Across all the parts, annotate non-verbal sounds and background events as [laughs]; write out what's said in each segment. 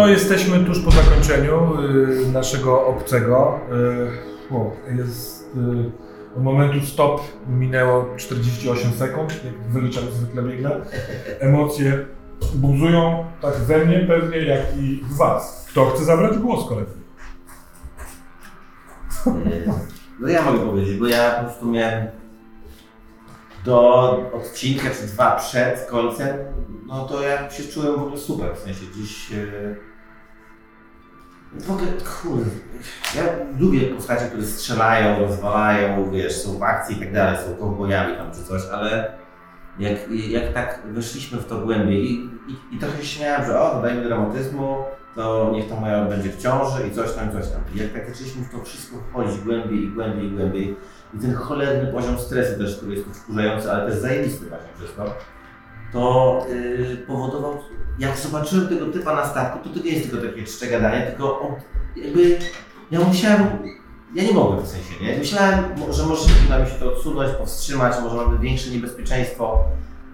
To jesteśmy tuż po zakończeniu y, naszego obcego. Y, o, jest y, od momentu stop minęło 48 sekund, jak wyliczam zwykle biegle. Emocje buzują tak we mnie pewnie, jak i w was. Kto chce zabrać głos koledzy? No ja mogę powiedzieć, bo ja po prostu miałem do odcinka czy dwa przed końcem, no to ja się czułem w ogóle super, w sensie dziś... e, W ogóle, kurde, ja lubię postacie, które strzelają, rozwalają, wiesz, są w akcji i tak dalej, są kowbojami tam czy coś, ale jak, jak tak weszliśmy w to głębiej i, i, i trochę się śmiałem, że o, dodajmy dramatyzmu, to niech ta moja będzie w ciąży i coś tam, i coś tam. I jak tak zaczęliśmy w to wszystko wchodzić głębiej i głębiej i głębiej i ten cholerny poziom stresu też, który jest wkurzający, ale też zajebisty właśnie przez to, to yy, powodował, jak zobaczyłem tego typa na statku, to to nie jest tylko takie czcze gadanie, tylko on jakby, ja musiałem, ja nie mogłem w sensie, nie? Myślałem, że może uda mi się to odsunąć, powstrzymać, może mamy większe niebezpieczeństwo,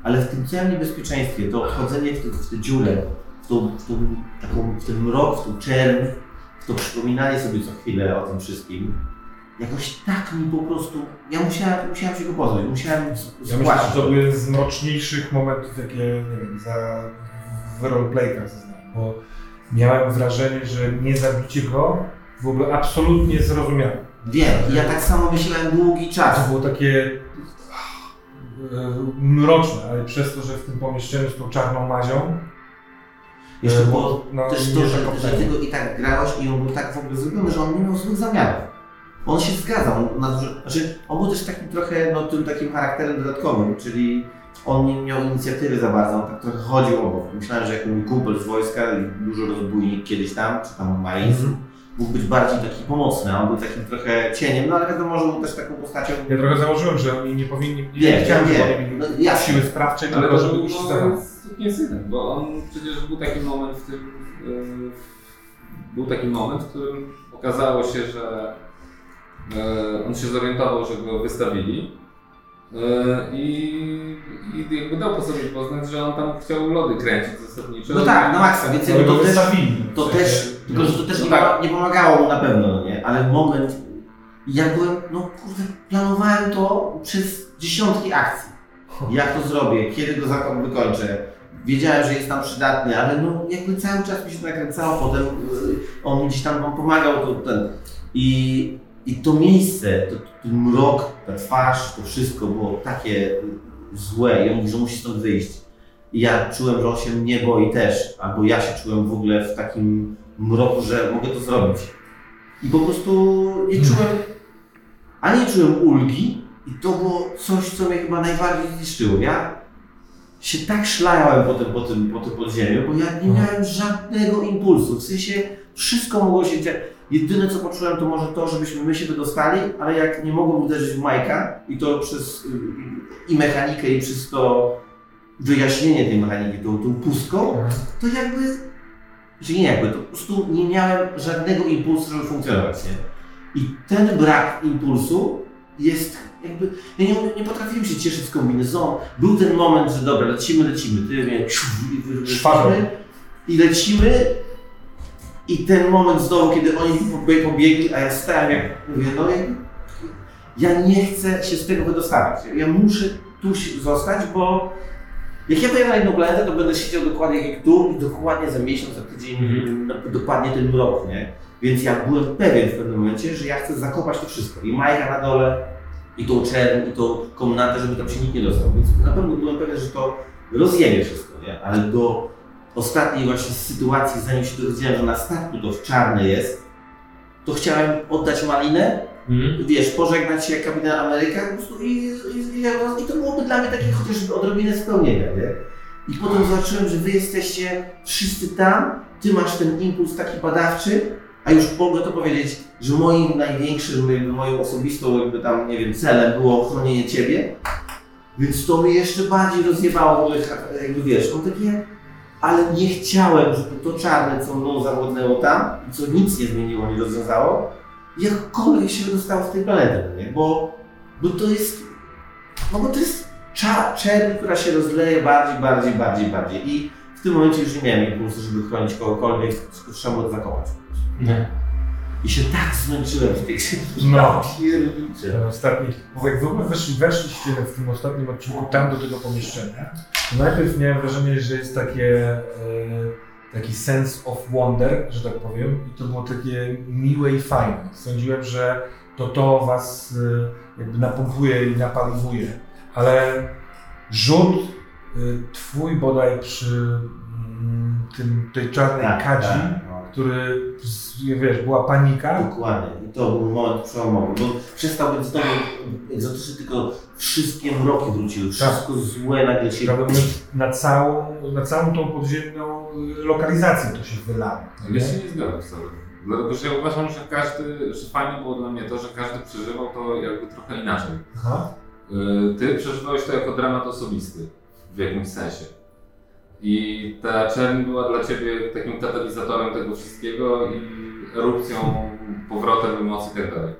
ale w tym całym niebezpieczeństwie, to wchodzenie w, w tę dziurę, w, tą, w, tą, taką, w ten mrok, w tą czerń, w to przypominanie sobie co chwilę o tym wszystkim, jakoś tak mi po prostu, ja musiałem, musiałem się go pozbyć, musiałem z- Ja myślę, że to był jeden z mroczniejszych momentów, jakie nie wiem, za, w roleplaykach zaznałem, bo miałem wrażenie, że niezabicie go byłoby absolutnie zrozumiałe. Wiem, ja tak samo myślałem długi czas. To było takie e, mroczne, ale przez to, że w tym pomieszczeniu z tą czarną mazią, Jeszcze e, było no, też nie to, że, że ty go i tak grałeś i on był tak w ogóle zrobiony, że on nie miał złych zamiarów. On się zgadzał na to, że, znaczy on był też takim trochę no, tym takim charakterem dodatkowym, czyli on nie miał inicjatywy za bardzo, on tak trochę chodził obok. Myślałem, że jak mój kumpel z wojska dużo rozbójnik kiedyś tam, czy tam Marines, Mhm. mógł być bardziej taki pomocny, on był takim trochę cieniem, no ale wiadomo, że był też taką postacią Ja trochę założyłem, że oni nie powinni, nie Wiem, chciałem, mieli No, siły sprawczej, Ale tylko to żeby za moment sukcesywny, bo on przecież był taki moment w tym, yy, był taki moment, w którym okazało się, że on się zorientował, że go wystawili yy, i, i jakby dał po sobie poznać, że on tam chciał lody kręcić zasadniczo. No tak, na maksa, więc jakby go to też, to też, tylko że to też No nie, tak. nie pomagało mu na pewno, no nie? Ale moment, ja byłem, no kurde, planowałem to przez dziesiątki akcji. Jak to zrobię, kiedy go zakon wykończę. Wiedziałem, że jest tam przydatny, ale no jakby cały czas mi się to nakręcało, potem yy, on mi gdzieś tam wam pomagał, to ten. I, i to miejsce, to, ten mrok, ta twarz, to wszystko było takie złe i on mówi, że musi stąd wyjść. I ja czułem, że on się mnie boi też, albo ja się czułem w ogóle w takim mroku, że mogę to zrobić. I po prostu nie czułem, ani nie czułem ulgi i to było coś, co mnie chyba najbardziej zniszczyło. Ja się tak szlajałem po tym, po tym, po tym podziemiu, bo ja nie miałem żadnego impulsu. W sensie wszystko mogło się dziać. Jedyne co poczułem to może to, żebyśmy my się wydostali, ale jak nie mogłem uderzyć w Majka i to przez y, i mechanikę i przez to wyjaśnienie tej mechaniki, tą, tą pustką, to jakby, że nie jakby, to po prostu nie miałem żadnego impulsu, żeby funkcjonować, nie? I ten brak impulsu jest jakby, ja nie, nie potrafiłem się cieszyć z kombinezonu. Był ten moment, że dobra, lecimy, lecimy, ty mnie i lecimy i ten moment znowu, kiedy oni pobie- pobiegli, a ja stałem jak, mówię, no ja nie chcę się z tego wydostawać. Ja muszę tu zostać, bo jak ja pojadę na jedną planetę, to będę siedział dokładnie jak tu i dokładnie za miesiąc, za tydzień, Mhm. na- dokładnie ten mrok, nie? Więc ja byłem pewien w pewnym momencie, że ja chcę zakopać to wszystko. I Majka na dole, i tą czerń, i tą komnatę, żeby tam się nikt nie dostał. Więc na pewno byłem pewien, że to rozjebie wszystko, nie? Ale do ostatniej właśnie sytuacji, zanim się dowiedziałem, że na statku to w czarne jest, to chciałem oddać malinę, Mhm. wiesz, pożegnać się jak kapitan Ameryka i, i, i, to byłoby dla mnie takie chociaż odrobinę spełnienia, nie? I potem zobaczyłem, że wy jesteście wszyscy tam, ty masz ten impuls taki badawczy, a już mogę to powiedzieć, że moim największym, jakby moją osobistą jakby tam, nie wiem, celem było chronienie ciebie, więc to mnie jeszcze bardziej rozjebało, jakby wiesz, on takie, ale nie chciałem, żeby to czarne, co mną zawodnęło tam co nic nie zmieniło, nie rozwiązało, jakkolwiek się wydostało z tej planety, no nie? Bo, bo to jest, no bo to jest czerń, która się rozleje bardziej, bardziej, bardziej, bardziej i w tym momencie już nie miałem impulsu, żeby chronić kogokolwiek, tylko trzeba było zakopać. Nie. I się tak zmęczyłem w tej książce. [laughs] No. Piernicze. Ten ostatni, bo jak w ogóle weszli, weszliście w tym ostatnim odcinku tam do tego pomieszczenia, to najpierw miałem wrażenie, że jest takie, e, taki sense of wonder, że tak powiem, i to było takie miłe i fajne. Sądziłem, że to to was e, jakby napompuje i napaliwuje, ale rzut e, twój bodaj przy mm, tym, tej czarnej Tak, kadzi, tak. Który, wiesz, była panika, Dokładnie. I to był moment przełomowy, bo przestał być znowu egzotyczny, tylko wszystkie mroki wróciły, wszystko złe nagle się... Prawda mówiąc, na całą, na całą tą podziemną y, lokalizację to się wylało. Ja się nie zgadzam wcale. Dlatego, że ja uważam, że każdy, że fajne było dla mnie to, że każdy przeżywał to jakby trochę inaczej. Aha. Y, Ty przeżywałeś to jako dramat osobisty w jakimś sensie. I ta czerń była dla ciebie takim katalizatorem tego wszystkiego i erupcją, powrotem emocji i tak dalej.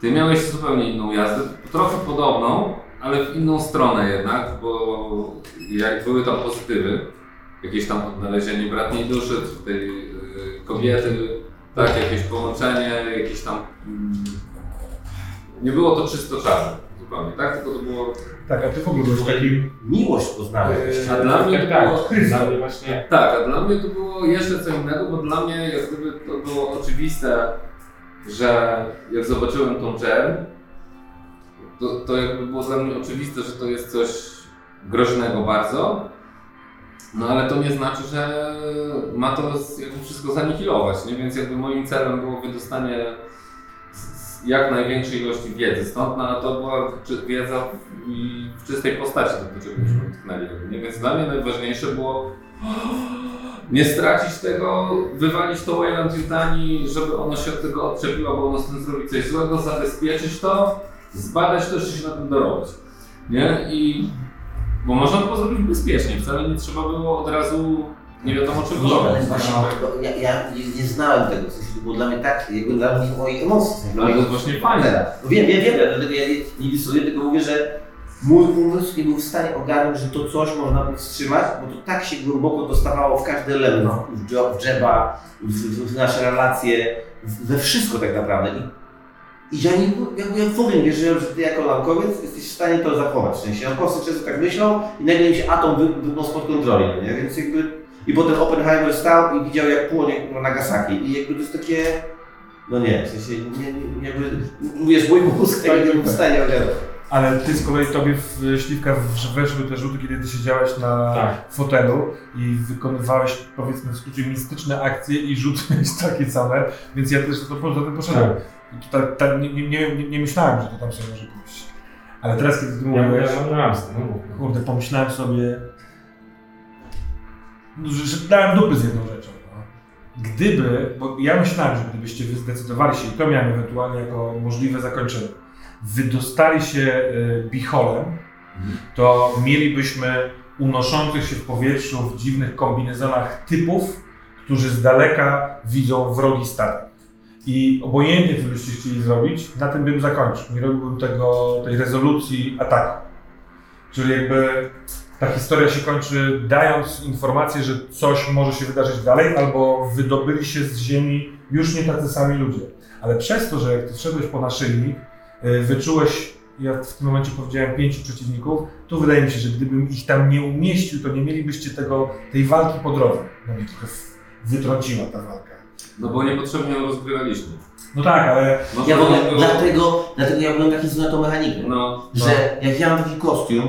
Ty miałeś zupełnie inną jazdę, trochę podobną, ale w inną stronę jednak, bo jak były tam pozytywy, jakieś tam odnalezienie bratniej duszy, tej y, kobiety, tak, jakieś połączenie, jakieś tam... mm, nie było to czysto czarne zupełnie, tak? Tylko to było Tak, a ty w ogóle byłeś takim... Miłość poznałeś. Eee, A dla mnie tak, to było... tak. Dla mnie właśnie Tak, a dla mnie to było jeszcze co innego, bo dla mnie jak gdyby to było oczywiste, że jak zobaczyłem tą czerń, to, to jakby było dla mnie oczywiste, że to jest coś groźnego bardzo. No ale to nie znaczy, że ma to jakby wszystko zanihilować, nie? Więc jakby moim celem było wydostanie jak największej ilości wiedzy stąd, no a to była czy- wiedza w, czystej postaci, do czego myśmy dotknęli. Nie? Więc dla mnie najważniejsze było [gasps] nie stracić tego, wywalić to Wayland Yutani, żeby ono się od tego odczepiło, bo ono z tym zrobi coś złego, zabezpieczyć to, zbadać to, jeszcze się na tym dorobić. Nie? I bo można było zrobić bezpiecznie, wcale nie trzeba było od razu nie wiadomo czym Nie, ale właśnie, to ja, ja nie, nie znałem tego, to było dla mnie tak, jakby dla mnie emocji. w sensie Ale to jest właśnie fajne. No Wiem, wiem, wiem, dlatego ja nie, disuję, tylko mówię, że mój umysł nie był w stanie ogarnąć, że to coś można by wstrzymać, bo to tak się głęboko dostawało w każdy element, No. w, job, w w, w, w nasze relacje, w, we wszystko tak naprawdę. I, i ja, nie, ja, ja w ogóle nie wierzyłem, że ty jako naukowiec jesteś w stanie to zachować. W sensie naukowcy często tak myślą i nagle im się atom wy- spod kontroli, no nie? Więc jakby... I potem Oppenheimer stał i widział jak płonie na Nagasaki. I jakby to jest takie... No nie, w sensie nie, nie, jakby... Mówisz, mój mózg tego nie był w stanie ogarnąć. Ale ty z kolei tobie w Śliwka w- weszły te rzuty, kiedy ty siedziałeś na Tak. fotelu i wykonywałeś powiedzmy w skrócie mistyczne akcje i rzuty [laughs] takie same, więc ja też to poza tym poszedłem. I to tak, tak, nie, nie, nie, nie myślałem, że to tam sobie może pójść. Ale teraz kiedy ty ja mówiłeś, ja mam ramsy. No, mów. kurde, pomyślałem sobie, no, że, dałem dupy z jedną rzeczą. No. Gdyby, bo ja myślałem, że gdybyście wy zdecydowali się, i to miałem ewentualnie jako możliwe zakończenie, wydostali się y, bicholem, to mielibyśmy unoszących się w powietrzu w dziwnych kombinezonach typów, którzy z daleka widzą wrogi statek. I obojętnie, co byście chcieli zrobić, na tym bym zakończył. Nie robiłbym tego, tej rezolucji ataku. Czyli jakby ta historia się kończy dając informację, że coś może się wydarzyć dalej, albo wydobyli się z ziemi już nie tacy sami ludzie. Ale przez to, że jak ty wszedłeś po naszyjnik, y, wyczułeś, ja w tym momencie powiedziałem pięciu przeciwników, to wydaje mi się, że gdybym ich tam nie umieścił, to nie mielibyście tego, tej walki po drodze. No mnie trochę wytrąciła ta walka. No bo niepotrzebnie ją rozgrywaliśmy. No tak, ale Można Ja ogóle, było- dlatego, dlatego ja byłem taki zły na tą mechanikę. No, że jak ja mam taki kostium,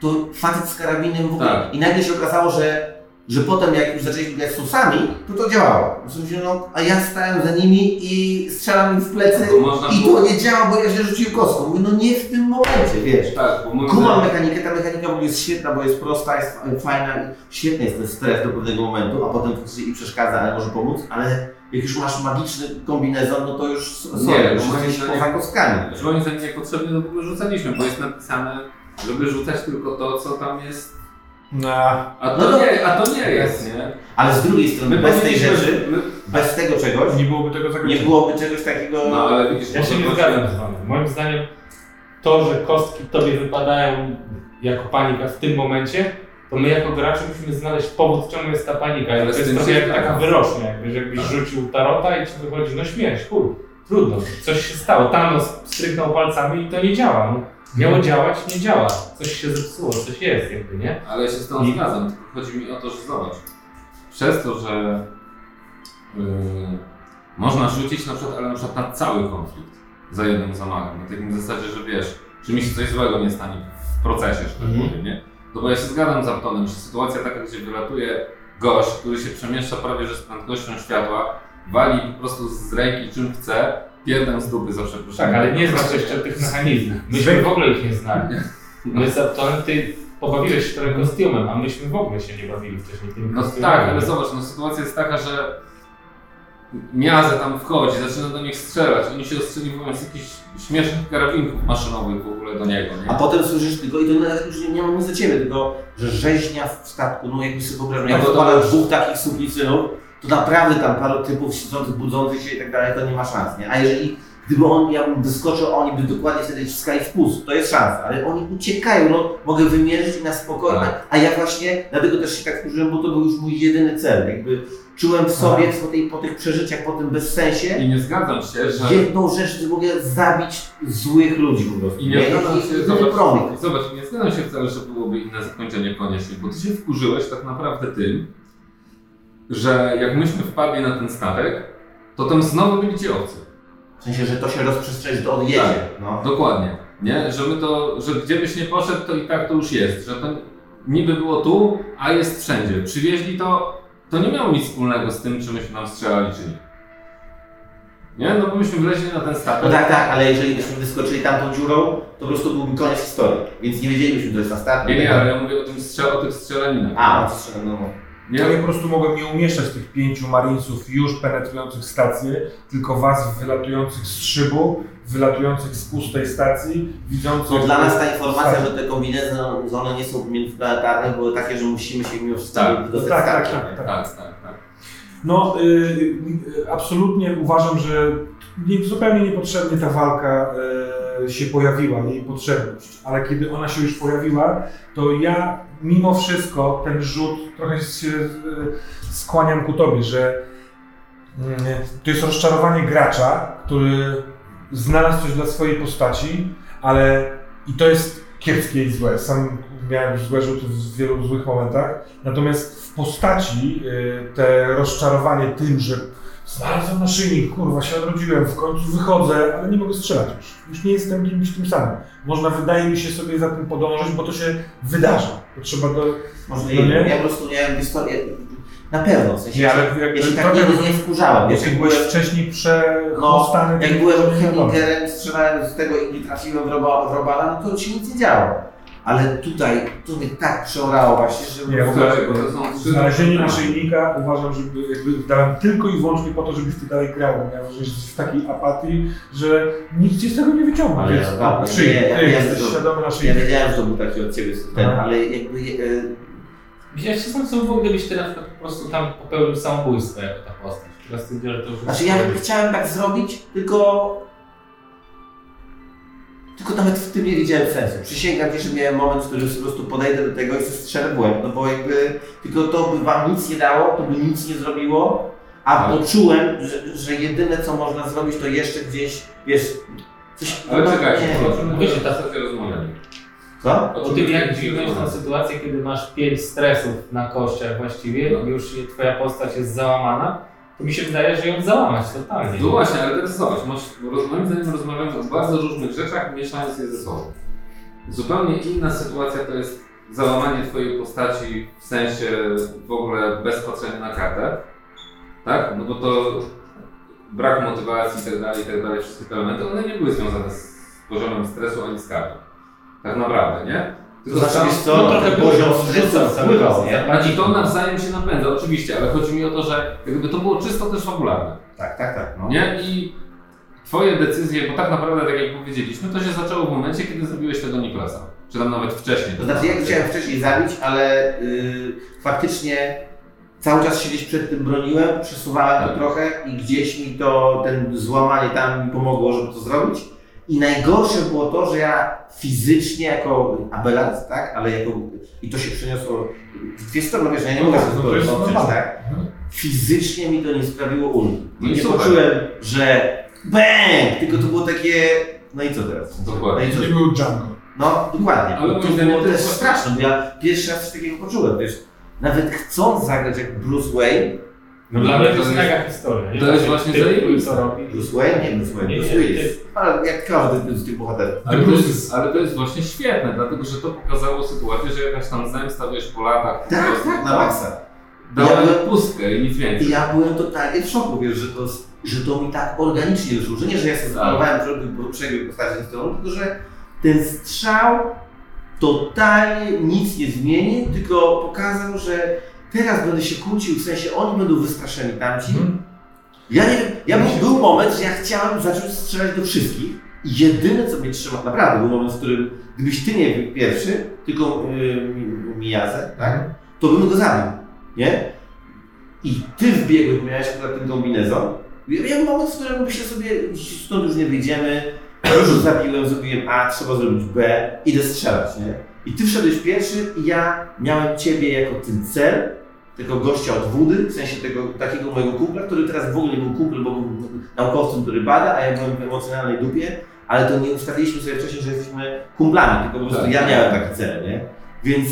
to facet z karabinem w ogóle. Tak. I nagle się okazało, że, że potem jak już zaczęliśmy grać z susami, to to działało. Sensie, no, a ja stałem za nimi i strzelam im w plecy To można i było- to nie działa, bo ja się rzuciłem kostką. Mówię, no nie w tym momencie, wiesz. tak, bo Kumam zdaniem- mechanikę, ta mechanika jest świetna, bo jest prosta, jest fajna, świetny jest ten stres do pewnego momentu, a potem to i przeszkadza, ale może pomóc, ale jak już masz magiczny kombinezon, no to już sorry, Nie, nie, już musisz moim zdaniem- moim niepotrzebnie to w ogóle rzucaliśmy, bo jest napisane, żeby rzucać tylko to, co tam jest. na, A No to, to- nie, a to nie jest, nie? Ale z drugiej strony, bez tej rzeczy, My, bez tego czegoś, nie byłoby tego nie zakończenia. byłoby czegoś takiego. no ale widzisz, Ja się nie zgadzam z wami. Moim zdaniem to, że kostki tobie wypadają jako panika w tym momencie, to my jako gracze musimy znaleźć powód, czemu jest ta panika. Ale to jest trochę jak taka wyrocznia, jakby, że jakbyś rzucił tarota i ci wychodzi, no śmierć, kur, trudno, coś się stało. Thanos stryknął palcami i to nie działa. No, miało działać, nie działa. Coś się zepsuło, coś jest jakby, nie? Ale ja się z tą I- zgadzam, chodzi mi o to, że zobacz, przez to, że yy, można rzucić na przykład, ale na przykład na cały konflikt za jednym zamachem, na takim zasadzie, że wiesz, że mi się coś złego nie stanie w procesie, że tak Mhm. powiem, nie? No bo ja się zgadzam z Aptonem, że sytuacja taka, gdzie wylatuje gość, który się przemieszcza prawie że z prędkością światła, wali po prostu z ręki czym chce, pierdem z dupy za przeproszeniem. Tak, ale nie znasz jeszcze tych mechanizmów. Myśmy w ogóle ich nie znali. [laughs] My z Aptonem, ty pobawiłeś się trochę kostiumem, a myśmy w ogóle się nie bawili wcześniej tymi No kostiumami. tak, ale zobacz, no sytuacja jest taka, że Miazę tam wchodzi, zaczyna do nich strzelać, oni się ostrzeliwują z jakichś śmiesznych karabinków maszynowych w ogóle do niego, A nie? potem słyszysz tylko, i to nawet już nie, mam nic do ciebie, tylko, że rzeźnia w statku, no jakby sobie wyobrażam, jak No to już- dwóch takich suplicyjów, to naprawdę tam paru typów siedzących, budzących się i tak dalej, to nie ma szans, nie? A jeżeli, gdyby on, ja bym wyskoczył, oni by dokładnie wtedy wciskali w pust, to jest szansa, ale oni uciekają, no mogę wymierzyć i na spokojnie, Tak. a ja właśnie, dlatego też się tak wkurzyłem, bo to był już mój jedyny cel, jakby czułem w sobie po, tej, po tych przeżyciach, po tym bezsensie, I nie zgadzam się, że... jedną rzecz, że mogę zabić złych ludzi po prostu. I nie zgadzam I- się, zobacz, promyk. zobacz, nie zgadzam się wcale, że byłoby inne zakończenie koniecznie, bo ty się wkurzyłeś tak naprawdę tym, że jak myśmy wpadli na ten statek, to tam znowu byli ci obcy. Sensie, że to się rozprzestrzeni, że to odjedzie. Tak. No. Dokładnie. Nie? Że my to, że gdzie byś nie poszedł, to i tak to już jest. Że to niby było tu, a jest wszędzie. Przywieźli to, to nie miało nic wspólnego z tym, czy myśmy tam strzelali, czy nie. Nie? No bo myśmy wleźli na ten statek. no tak, tak, ale jeżeli byśmy wyskoczyli tamtą dziurą, to po prostu byłby koniec historii. Więc nie wiedzielibyśmy, że jest na start. Nie, nie, ale ja mówię o, tym strzel, o tych strzelaninach. A, no to strzelam, no. Ja po prostu mogłem nie umieszczać tych pięciu marinesów już penetrujących stację, tylko was wylatujących z szybu, wylatujących z pustej stacji, widzących... To dla nas ta informacja, Tak. że te kombinezony nie są międzyplanetarne, były takie, że musimy się mimo wszystko Tak, dostać tak, tak, tak, tak. Tak, tak, tak. No, y, y, absolutnie uważam, że nie, zupełnie niepotrzebnie ta walka y, się pojawiła, jej potrzebność, ale kiedy ona się już pojawiła, to ja mimo wszystko ten rzut trochę się y, skłaniam ku tobie, że y, to jest rozczarowanie gracza, który znalazł coś dla swojej postaci, ale i to jest kiepskie i złe. Sam miałem złe rzuty w wielu złych momentach. Natomiast w postaci y, te rozczarowanie tym, że znalazłem naszyjnik, kurwa, się odrodziłem, w końcu wychodzę, ale nie mogę strzelać już. Już nie jestem kimś tym samym. Można, wydaje mi się, sobie za tym podążyć, bo to się wydarza. To trzeba do... Możliwe. No nie? Ja po prostu miałem historię. Na pewno, w sensie, Nie, ale ja jakby się tak trochę- nigdy nie wkurzałem. Wiesz, Jak jak byłeś byłem, wcześniej no, przechostany... jak byłem nie hackerem, strzelałem z tego i nie trafiłem w, roba, w robala, no to się nic nie działo. Ale tutaj, to mnie tak przeorało właśnie, że... Nie, w ogóle to znalezienie różne naszyjnika uważam, że jakby dałem tylko i wyłącznie po to, żebyś ty dalej grał. Miałem, że jesteś w takiej apatii, że nic ci z tego nie wyciągnie. Ale Więc ja- a, ja- naszyjnik, ja- ja- ty ja- jesteś ja- świadomy Ja naszyjnika. wiedziałem, że to był taki od Ciebie ten, Aha. ale jakby... E, Ja się zastanawiam, gdybyś ty na przykład po prostu tam popełnił samobójstwo jako ta postać. Teraz stwierdziłem, że to już... Znaczy ja chciałem tak zrobić, tylko... Tylko nawet w tym nie widziałem sensu. Przysięgam Ci, że miałem moment, w którym po prostu podejdę do tego i strzelę w łeb, no bo jakby tylko to by Wam nic nie dało, to by nic nie zrobiło, a Ale- poczułem, że, że jedyne co można zrobić to jeszcze gdzieś, wiesz, coś... Ale no, czym Wiecie, wiecie, ta- stacja rozmawiali? Co? O tym jak dźwignąć tę sytuację, kiedy masz pięć stresów na kościach właściwie No. już twoja postać jest załamana, mi się wydaje, że ją załamać totalnie. No właśnie, ale teraz zobacz, masz, moim zdaniem rozmawiamy o bardzo różnych rzeczach, mieszając je ze sobą. Zupełnie inna sytuacja to jest załamanie twojej postaci w sensie w ogóle bez patrzenia na kartę, tak? No bo to brak motywacji i tak dalej, i tak dalej, wszystkie te elementy, one nie były związane z poziomem stresu ani z kartą. Tak naprawdę, nie? To znaczy, wiesz co, no no, trochę poziom wrzucał cały wpływał, czas, nie? nie? Znaczy to nawzajem się napędza, oczywiście, ale chodzi mi o to, że jakby to było czysto też fabularne. Tak, tak, tak. No. Nie? I twoje decyzje, bo tak naprawdę, tak jak powiedzieliśmy, to się zaczęło w momencie, kiedy zrobiłeś tego Niklasa. Czy tam nawet wcześniej. To znaczy ja chciałem wcześniej zabić, ale y, faktycznie cały czas się gdzieś przed tym broniłem, przesuwałem to Tak. trochę i gdzieś mi to, ten złamanie tam mi pomogło, żeby to zrobić. I najgorsze było to, że ja fizycznie jako abelat, tak, ale jako, i to się przeniosło w dwie strony, wiesz, ja nie No mogę tak, sobie no to jest odkryć, normalne. tak, fizycznie mi to nie sprawiło ulgi. No nie super. poczułem, że bang, tylko to było takie, no i co teraz? Dokładnie. No i co? Nie był Django. No, dokładnie. Ale to było to też jest- straszne, bo ja pierwszy raz coś takiego poczułem, wiesz, nawet chcąc zagrać jak Bruce Wayne, No dla mnie to jest mega historia. nie? to jest właśnie zajebiste. co robi. Bruce Wayne, nie Bruce Wayne, Bruce Willis, ale jak każdy z tych bohaterów. Ale to, jest, ale to jest właśnie świetne, dlatego że to pokazało sytuację, że jakaś tam zemsta, wiesz, po latach po Tak, prostu tak, na maksa. dała Ja byłem- pustkę i nic więcej. ja byłem totalnie w szoku, wiesz, że to, że to mi tak organicznie wyszło, że nie, że ja sobie zaplanowałem, żeby przebieg postaci stronę, tylko że ten strzał totalnie nic nie zmienił, tylko pokazał, że teraz będę się kłócił, w sensie oni będą wystraszeni tamci. Mhm. Ja nie wiem, ja był, był moment, że ja chciałem zacząć strzelać do wszystkich i jedyne co mnie trzyma, naprawdę był moment, w którym gdybyś ty nie był pierwszy, tylko yy, Mijazę, tak? to bym go zabił, nie? I ty wbiegłeś, miałeś akurat ten kombinezon. Ja miałem moment, w którym myślę sobie, stąd już nie wyjdziemy, już [clears throat] zabiłem, zrobiłem A, trzeba zrobić B, idę strzelać, nie? I ty wszedłeś pierwszy i ja miałem ciebie jako ten cel, tego gościa od wody, w sensie tego takiego mojego kumpla, który teraz w ogóle nie był kumplem, bo był naukowcem, który bada, a ja byłem w emocjonalnej dupie, ale to nie ustawiliśmy sobie wcześniej, że jesteśmy kumplami, tylko po prostu Tak. ja miałem taki cel, nie? Więc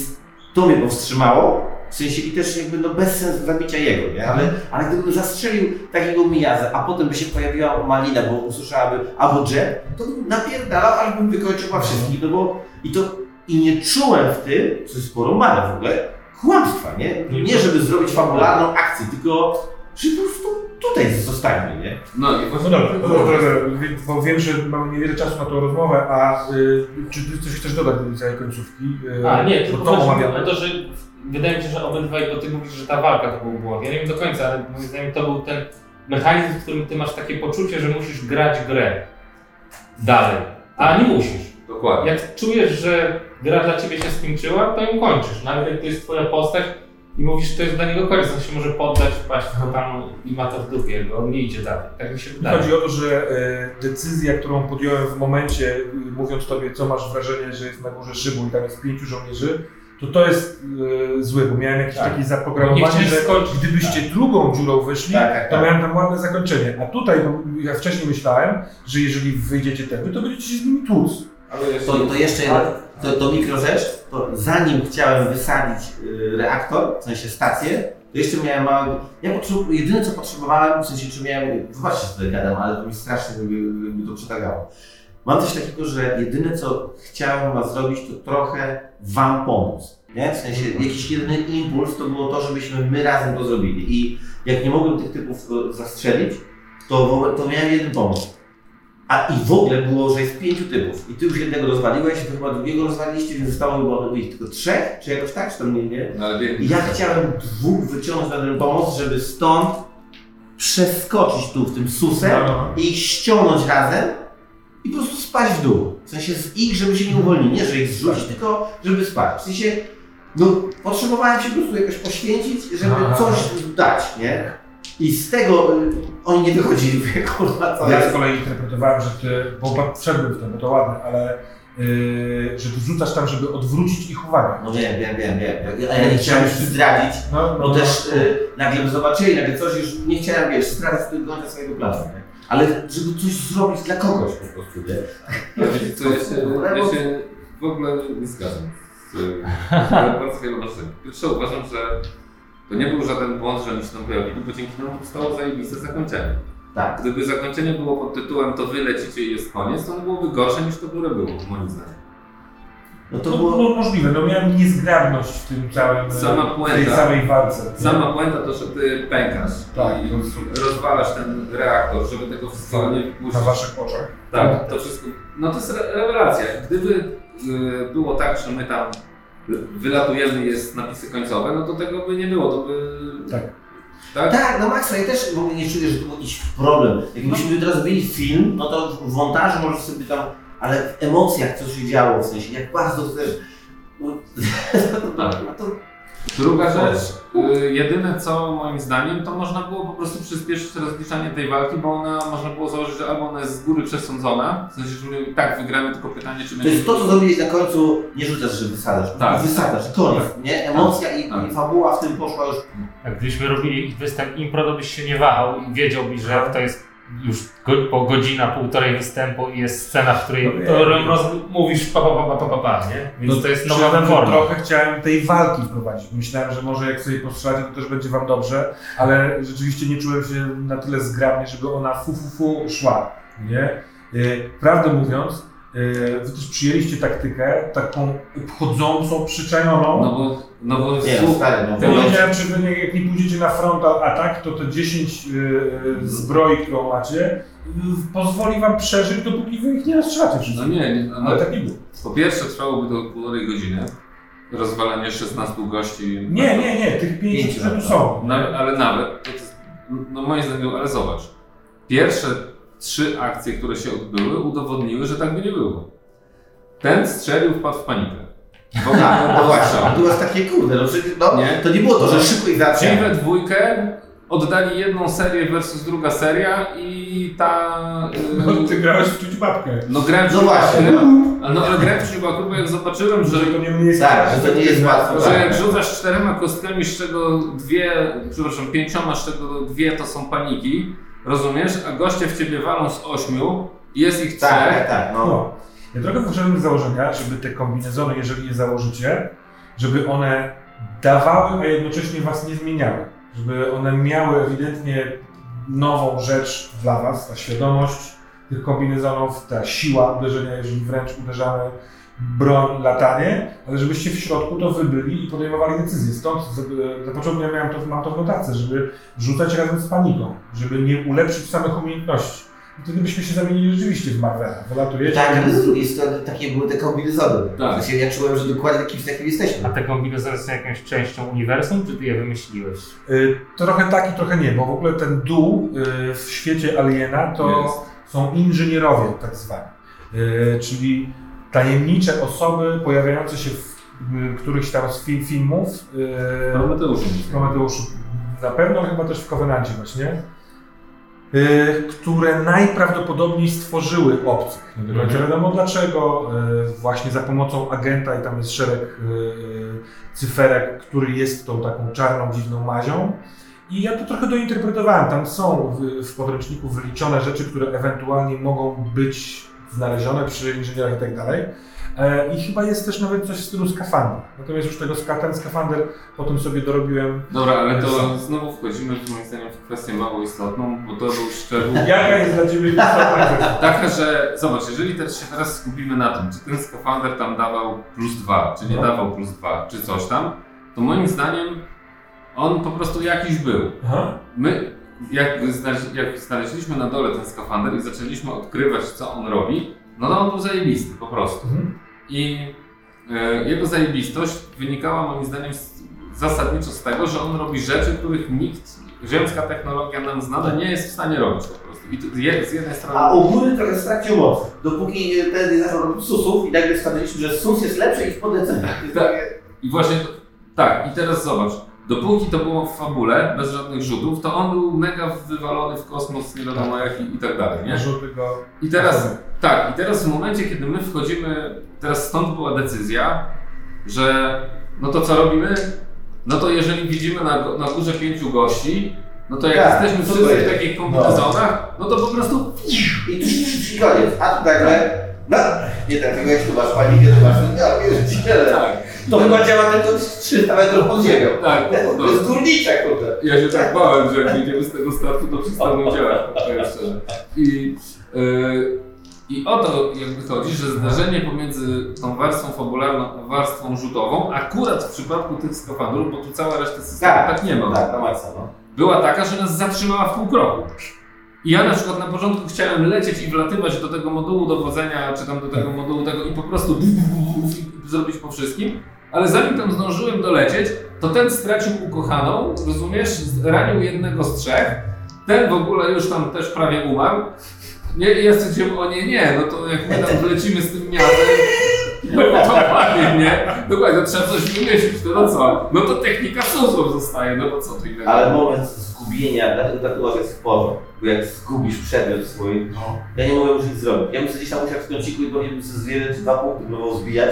to mnie powstrzymało, w sensie i też jakby no bez sensu zabicia jego, nie? Ale, ale gdybym zastrzelił takiego Mijazę, a potem by się pojawiła Malina, bo usłyszałaby albo Jet, to bym napierdalał, albo bym wykończył wszystkich, no bo i to i nie czułem w tym, co jest porąbane w ogóle, kłamstwa, nie? Nie żeby zrobić fabularną akcję, tylko że po prostu tutaj zostańmy, nie? No i No właśnie dobra, no dobra, bo wiem, że mamy niewiele czasu na tą rozmowę, a y, czy ty coś chcesz dodać do tej całej końcówki? Y, A, nie, tylko to omawiamy. o to, że wydaje mi się, że obydwaj, bo ty mówisz, że ta walka to był błąd. Ja nie wiem do końca, ale moim zdaniem to był ten mechanizm, w którym ty masz takie poczucie, że musisz grać grę dalej. A nie musisz. dokładnie. Jak czujesz, że gra dla ciebie się skończyła, to ją kończysz. Nawet jak to jest twoja postać i mówisz, że to jest dla niego koniec, on się może poddać, wpaść w totalną i ma to w dupie, bo on nie idzie dalej. Tak mi się wydaje. Chodzi o to, że e, decyzja, którą podjąłem w momencie, y, mówiąc tobie, co masz wrażenie, że jest na górze szybu i tam jest pięciu żołnierzy, to to jest e, złe, bo miałem jakieś Tak. takie Nie zaprogramowanie, że skończyć. gdybyście drugą dziurą wyszli, Tak, tak, to tak. miałem tam ładne zakończenie. A tutaj, to ja wcześniej myślałem, że jeżeli wyjdziecie tędy, to będziecie się z nimi tłuc. To, to jeszcze jedna, to, to mikro rzecz, to zanim chciałem wysadzić y, reaktor, w sensie stację, to jeszcze miałem mały, ja potrzeb, jedyne co potrzebowałem, w sensie czy miałem, wybaczcie, że gadam, ale to mi strasznie by, to przetargało. Mam coś takiego, że jedyne co chciałem was zrobić, to trochę wam pomóc. Nie? W sensie jakiś jedyny impuls to było to, żebyśmy my razem to zrobili. I jak nie mogłem tych typów e, zastrzelić, to, to miałem jeden pomysł. A i w ogóle było, że jest pięciu typów. I ty już jednego rozwaliłeś, wy chyba drugiego rozwaliliście, więc zostało chyba ich tylko trzech, czy jakoś tak, czy tam nie, nie? No, ale I ja chciałem dwóch wyciągnąć na ten pomoc, żeby stąd przeskoczyć tu w tym susem No, no. i ich ściągnąć razem i po prostu spać w dół. W sensie z ich, żeby się nie uwolnili. Nie, że ich zrzucić, tylko żeby spać. W sensie, no potrzebowałem się po prostu jakoś poświęcić, żeby Aha. coś dać, nie? I z tego y, oni nie wychodzili, mówię, kurwa, co Ja jest. z kolei interpretowałem, że ty, bo wszedłem w to, bo to ładne, ale yy, że ty wrzucasz tam, żeby odwrócić ich uwagę. No wiem, wiem, wiem, wiem. A ja nie chciałem już zdradzić, No, bo też y, nagle by zobaczyli, nagle coś już nie chciałem, wiesz, do końca swojego planu, nie? Ale żeby coś zrobić dla kogoś po prostu, nie? Co, ja się, ja się w ogóle nie zgadzam z z bardzo wieloma rzeczami. Pierwsze uważam, że to nie był żaden błąd, że oni się tam pojawili, bo dzięki temu powstało zajebiste zakończenie. Tak. Gdyby zakończenie było pod tytułem to wy lecicie i jest koniec, to ono byłoby gorsze niż to które było, moim zdaniem. No to To było... było możliwe, no miałem niezgrabność w tym całym, Sama w tej puenta. samej walce. Sama puenta to, że ty pękasz Tak, i rozwalasz ten reaktor, żeby tego wszystkiego nie Na wypuścić. waszych oczach. Tak, to wszystko. No to jest re- rewelacja. Gdyby y, było tak, że my tam wylatujemy jest napisy końcowe, no to tego by nie było, to by... Tak. Tak? Tak, no Maxa, ja też w ogóle nie czuję, że to był jakiś problem. Jakbyśmy teraz zrobili film, no to w montażu możesz sobie tam, ale w emocjach co się działo, w sensie jak bardzo chcesz. No, [laughs] Tak. no to Druga rzecz, y, jedyne co moim zdaniem, to można było po prostu przyspieszyć rozliczanie tej walki, bo ona można było założyć, że albo ona jest z góry przesądzona, w sensie, że my i tak wygramy, tylko pytanie, czy To jest to, co zrobiłeś na końcu, nie rzucasz, że wysadzasz. Tak. Wysadzasz, koniec, nie? Emocja i, Tak. i fabuła w tym poszła już. Jakbyśmy robili występ impro, to byś się nie wahał i wiedziałbyś, że to jest już po godzina, półtorej występu i jest scena, w której No to wiem. roz, mówisz pa, pa, pa, pa, pa, pa, nie? Więc to jest nowa forma. Trochę chciałem tej walki wprowadzić. Myślałem, że może jak sobie postrzelacie, to też będzie wam dobrze, ale rzeczywiście nie czułem się na tyle zgrabnie, żeby ona fu fu fu szła. Nie? Yy, Prawdę mówiąc, wy też przyjęliście taktykę taką obchodzącą, przyczajoną. No bo, no bo Nie, stary, no. Wiedziałem, czy wy nie, jak nie pójdziecie na frontal atak, to te 10 yy, zbroi, którą macie, yy, pozwoli wam przeżyć, dopóki wy ich nie rozstrzelacie wszystkich. no nie, nie no, Ale tak nie było. po pierwsze trwałoby to półtorej godziny, rozwalanie 16 gości. Nie, nie, nie, tych pięciu, Pięciu które tu na są. Nawet, ale nawet, to jest, no moim zdaniem, ale zobacz, pierwsze trzy akcje, które się odbyły, udowodniły, że tak by nie było. Ten strzelił, wpadł w panikę. Bo, Tak, no bo właśnie, a tu jest takie kurde, no, no Nie. to nie było to, że szybko i zacznie. we dwójkę oddali jedną serię versus druga seria i ta... No, Yy, ty grałeś w czuć babkę. no grałem w No właśnie, Ciubaku, no ale grałem w Ciubaku, bo jak zobaczyłem, że to nie, jest Tak, że to nie jest łatwe. Że Tak. jak rzucasz czterema kostkami, z czego dwie, przepraszam, pięcioma, z czego dwie to są paniki, rozumiesz? A goście w ciebie walą z ośmiu, jest ich Tak, tak, trzech. tak, no. No. Ja trochę wyszedłem z założenia, żeby te kombinezony, jeżeli je założycie, żeby one dawały, a jednocześnie was nie zmieniały. Żeby one miały ewidentnie nową rzecz dla was, ta świadomość tych kombinezonów, ta siła uderzenia, jeżeli wręcz uderzamy broń, latanie, ale żebyście w środku to wybyli i podejmowali decyzje. Stąd na początku ja miałem to, mam to w notacji, żeby rzucać razem z paniką, żeby nie ulepszyć samych umiejętności. I wtedy byśmy się zamienili rzeczywiście w Marvela. Wylatujecie Tak, ale z drugiej strony takie były te kombinezony. Tak. Sensie ja czułem, że dokładnie kimś takim A jesteśmy. te kombinezony są jakąś częścią uniwersum, czy ty je wymyśliłeś? Y, Trochę tak i trochę nie, bo w ogóle ten dół y, w świecie Aliena to Jest. są inżynierowie tak zwani. Y, Czyli tajemnicze osoby pojawiające się w y, którychś tam z fi- filmów. y, Prometeuszu. w Prometeuszu na pewno, chyba też w Covenancie właśnie. y, Które najprawdopodobniej stworzyły obcych. Nie do końca Mhm. wiadomo dlaczego. Właśnie za pomocą agenta i tam jest szereg cyferek, który jest tą taką czarną, dziwną mazią. I ja to trochę dointerpretowałem. Tam są w, w podręczniku wyliczone rzeczy, które ewentualnie mogą być znalezione przy inżynierach i tak dalej. E, I chyba jest też nawet coś w stylu skafandra. Natomiast już tego ten skafander potem sobie dorobiłem. Dobra, ale to znowu wchodzimy moim zdaniem w kwestię mało istotną, bo to był szczegół. [laughs] Jaka jest dla Ciebie [laughs] istotna? Taka, że zobacz, jeżeli teraz się teraz skupimy na tym, czy ten skafander tam dawał plus dwa, czy nie No. dawał plus dwa, czy coś tam, to moim zdaniem on po prostu jakiś był. Aha. My, jak, znaleźli, jak znaleźliśmy na dole ten skafander i zaczęliśmy odkrywać, co on robi, no to on był zajebisty po prostu. Mhm. I e, jego zajebistość wynikała moim zdaniem z, zasadniczo z tego, że on robi rzeczy, których nikt, ziemska technologia nam znana nie jest w stanie robić po prostu. I tu je, z jednej strony... A ogólny trochę stracił moc. Dopóki ten zaczął robić susów i nagle stwierdziliśmy, że sus jest lepszy i w podecenie. Tak. I właśnie, tak, i teraz zobacz. Dopóki to było w fabule, bez żadnych rzutów, to on był mega wywalony w kosmos, nie wiadomo jak i, i tak dalej, nie? Żółty go. I teraz, tak, i teraz w momencie, kiedy my wchodzimy, teraz stąd była decyzja, że no to co robimy? No to jeżeli widzimy na, na górze pięciu gości, no to jak Tak, jesteśmy to wszyscy w jest. takich kombinezonach, no to po prostu I koniec. A tu nagle, no, nie tak, tego jak tu masz panikę, tu masz, ja pierdzielę. tak, To chyba działa tylko 300 metrów pod ziemią. tak, no, To jest górnicze, kurde. Ja się tak bałem, że jak wyjdziemy z tego startu, to przestaną działać. I, yy, I o to jakby chodzi, że zdarzenie pomiędzy tą warstwą fabularną a warstwą rzutową, akurat w przypadku tych skafandrów, bo tu cała reszta systemu tak, nie ma, Tak, na maksa, no. była taka, że nas zatrzymała w pół kroku. I ja na przykład na początku chciałem lecieć i wlatywać do tego modułu dowodzenia, czy tam do tego modułu tego i po prostu zrobić po wszystkim, ale zanim tam zdążyłem dolecieć, to ten stracił ukochaną, rozumiesz, ranił jednego z trzech, ten w ogóle już tam też prawie umarł. Nie, ja stwierdziłem, o nie, nie, no to jak my tam lecimy z tym miastem, No dokładnie, nie? Dokładnie, to trzeba coś wymyślić, to no co? No to technika susów zostaje, no bo co tu innego? Ale moment zgubienia, dlatego tatuaż jest w porządku. Bo jak zgubisz przedmiot swój, No. ja nie mogę już nic zrobić. Ja bym sobie gdzieś tam usiadł w kąciku i powinien sobie z jeden czy dwa punkty próbował zbijać,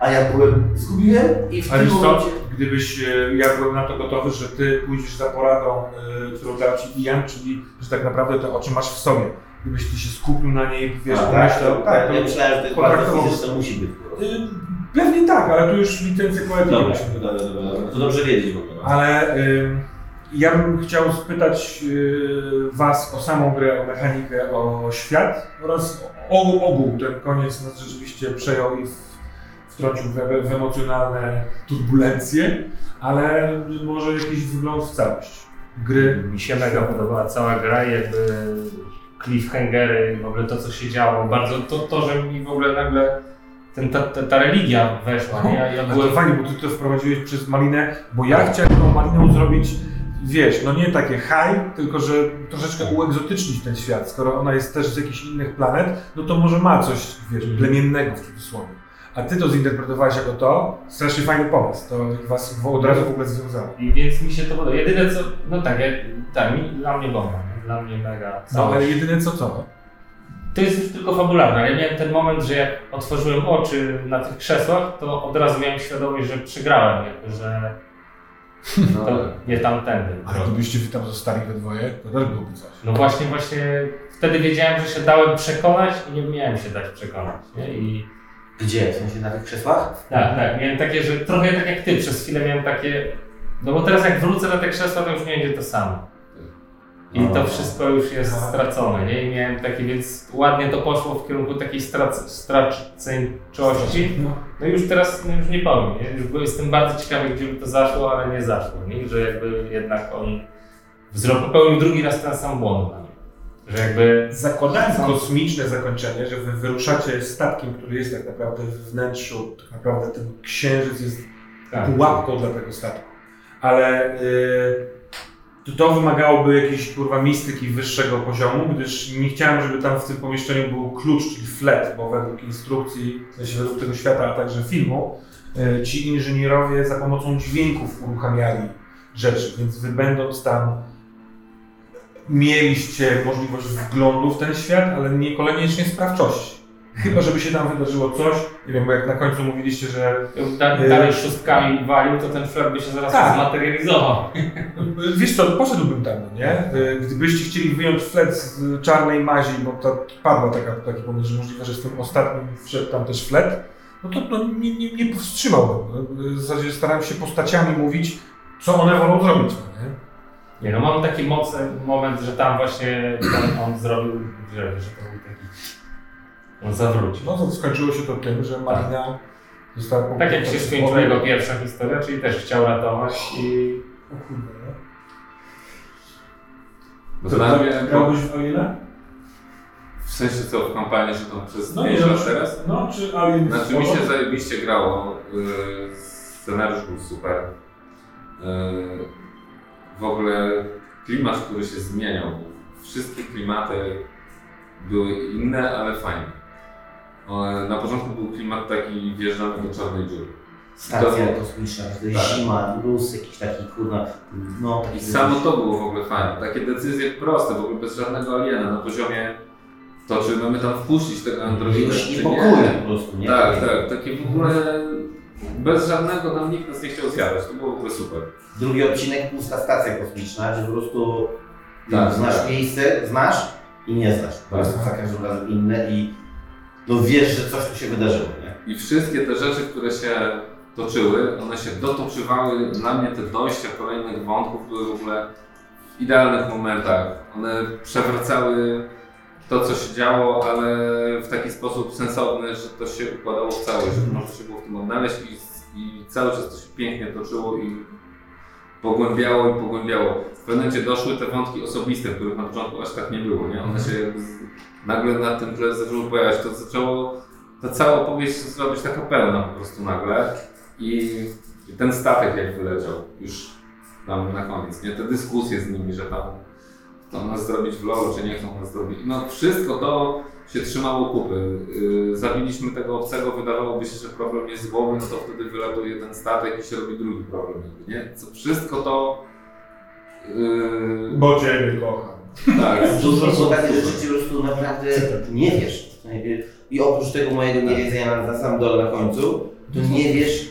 a ja byłem, zgubiłem i w Ale tym momencie... gdybyś, e, ja byłem na to gotowy, że ty pójdziesz za poradą, e, którą dał ci Ian, czyli że tak naprawdę te oczy masz w sobie. Gdybyś ty się skupił na niej, wiesz, A, pomyślał, tak, tak, tak, ja to- myślałem, że to jest bardzo fizyczne, musi być. Y, Pewnie tak, ale tu już licencję poetyki Dobra, dobra, dobra, dobra. To dobrze wiedzieć w ogóle. Ale y, ja bym chciał spytać y, Was o samą grę, o mechanikę, o świat oraz o ogół. Ten koniec nas rzeczywiście przejął i w- wtrącił w, w emocjonalne turbulencje, ale może jakiś wygląd w całość gry. Mi się mega podobała cała gra jakby cliffhangery, w ogóle to co się działo. Bardzo to, to że mi w ogóle nagle ten, ta, ta, ta religia weszła. Nie? Ja, ja Ale byłem to fajnie, bo Ty to wprowadziłeś przez Malinę, bo ja chciałem tą Maliną zrobić, wiesz, no nie takie high, tylko że troszeczkę uegzotycznić ten świat. Skoro ona jest też z jakichś innych planet, no to może ma coś, wiesz, plemiennego w cudzysłowie. A Ty to zinterpretowałeś jako to, strasznie fajny pomysł, to Was od razu w ogóle związało. I więc mi się to podoba. Jedyne co, no tak, ja, tak mi, dla mnie bomba, dla mnie mega. No całość. ale jedyne co co? To jest już tylko fabularne. Ja miałem ten moment, że jak otworzyłem oczy na tych krzesłach, to od razu miałem świadomość, że przegrałem, jakby, że No, [laughs] to nie tamtędy. Ale gdybyście Wy tam zostali we dwoje, to też byłoby coś. No właśnie, właśnie wtedy wiedziałem, że się dałem przekonać i nie miałem się dać przekonać. Nie? I Gdzie? W sensie na tych krzesłach? tak, tak, miałem takie, że trochę tak jak ty, przez chwilę miałem takie, no bo teraz jak wrócę na te krzesła, to już nie będzie to samo. I to wszystko już jest Aha. stracone, nie? I miałem takie, więc ładnie to poszło w kierunku takiej strac- straceńczości. No. No i już teraz no już nie powiem, nie? Już jestem bardzo ciekawy, gdzie by to zaszło, ale nie zaszło, nie? Że jakby jednak on popełnił drugi raz ten sam błąd. Że jakby Zakładając kosmiczne zakończenie, że wy wyruszacie statkiem, który jest tak naprawdę w wnętrzu, tak naprawdę ten księżyc jest tak, pułapką dla tego statku. Ale y, to, to wymagałoby jakiejś kurwa mistyki wyższego poziomu, gdyż nie chciałem, żeby tam w tym pomieszczeniu był klucz, czyli flet, bo według instrukcji, w sensie według tego świata, a także filmu, y, ci inżynierowie za pomocą dźwięków uruchamiali rzeczy, więc wy będąc tam mieliście możliwość wglądu w ten świat, ale niekoniecznie sprawczości. Chyba, żeby się tam wydarzyło coś, nie wiem, bo jak na końcu mówiliście, że da, dalej szóstkami walił, to ten flirt by się zaraz Tak. zmaterializował. [laughs] Wiesz co, poszedłbym tam, no nie? Y, Gdybyście chcieli wyjąć flet z czarnej mazi, bo to padła taka, taki pomysł, że możliwe, że z tym ostatnim wszedł tam też flet, no to no, nie, nie, nie powstrzymałbym. No, W zasadzie starałem się postaciami mówić, co one wolą zrobić, no nie? Nie no, mam taki mocny moment, że tam właśnie tam on zrobił, że, że to był taki... On zawrócił. No to skończyło się to tym, że Marina została... Tak jak się skończyła jego pierwsza historia, czyli też chciał ratować i... O kurde, no. Bo To bo, grałbyś w Aliena? w sensie co, w kampanii, że to przez No 5 nie, lat no, teraz? No, czy Alien Znaczy mi się zajebiście grało, yy, scenariusz był super. Yy, w ogóle klimat, który się zmieniał. Wszystkie klimaty były inne, ale fajne. Na początku był klimat taki wjeżdżamy do czarnej dziury. Stacja To- kosmiczna, to Tak. jest zima, mróz, jakiś taki kurwa, no taki I samo to było w ogóle fajne. Takie decyzje proste, w ogóle bez żadnego aliena na poziomie to, czy mamy tam wpuścić tego androida, Już czy nie. po prostu, nie? Tak, tak, takie w ogóle bez żadnego tam nikt nas nie chciał zjadać, to było w ogóle super. Drugi odcinek, pusta stacja kosmiczna, że po prostu Tak, znasz tak. miejsce, znasz i nie znasz. To jest za każdym razem inne i no wiesz, że coś tu się wydarzyło, nie? I wszystkie te rzeczy, które się toczyły, one się dotoczywały, dla mnie te dojścia kolejnych wątków były w ogóle w idealnych momentach. One przewracały to, co się działo, ale w taki sposób sensowny, że to się układało w całość, że można się było w tym odnaleźć i, i cały czas to się pięknie toczyło i pogłębiało i pogłębiało. W pewnym momencie doszły te wątki osobiste, których na początku aż tak nie było, nie? One się nagle na tym tle zaczęły pojawiać. To zaczęło, ta cała opowieść być taka pełna po prostu nagle i, i ten statek jak wyleciał już tam na koniec, nie? Te dyskusje z nimi, że tam chcą nas zrobić w LoL, czy nie chcą nas zrobić. No wszystko to się trzymało kupy. Yy, zabiliśmy tego obcego, wydawałoby się, że problem jest z głowy, no to wtedy wylatuje jeden statek i się robi drugi problem. Nie? Co wszystko to... Yy, Bo Ciebie kocham. tak, [laughs] Dużo są takie rzeczy, po prostu naprawdę nie wiesz. I oprócz tego mojego niewiedzenia na, na sam dole na końcu, to nie wiesz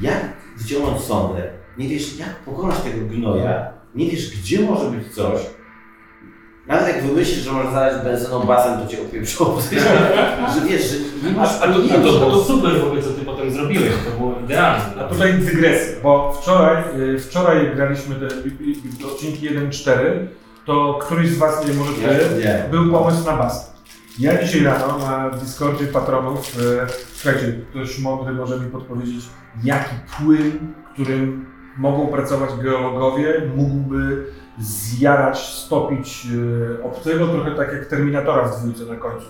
jak wciągnąć sondę, nie wiesz jak pokonać tego gnoja, nie wiesz gdzie może być coś. Nawet jak wymyślisz, że możesz zalać benzyną basen, to cię opieprzą. [laughs] że wiesz, że nie masz a, to, a to, to super w ogóle, co ty potem zrobiłeś, to było idealne. A tutaj dygresja, bo wczoraj, y, wczoraj graliśmy te odcinki 1-4, to któryś z Was, nie może Ty, Nie. był pomysł na basen. Ja dzisiaj rano na Discordzie patronów, e, słuchajcie, ktoś mądry może mi podpowiedzieć, jaki płyn, którym mogą pracować geologowie, mógłby zjarać, stopić e, obcego, trochę tak jak Terminatora w dwójce na końcu.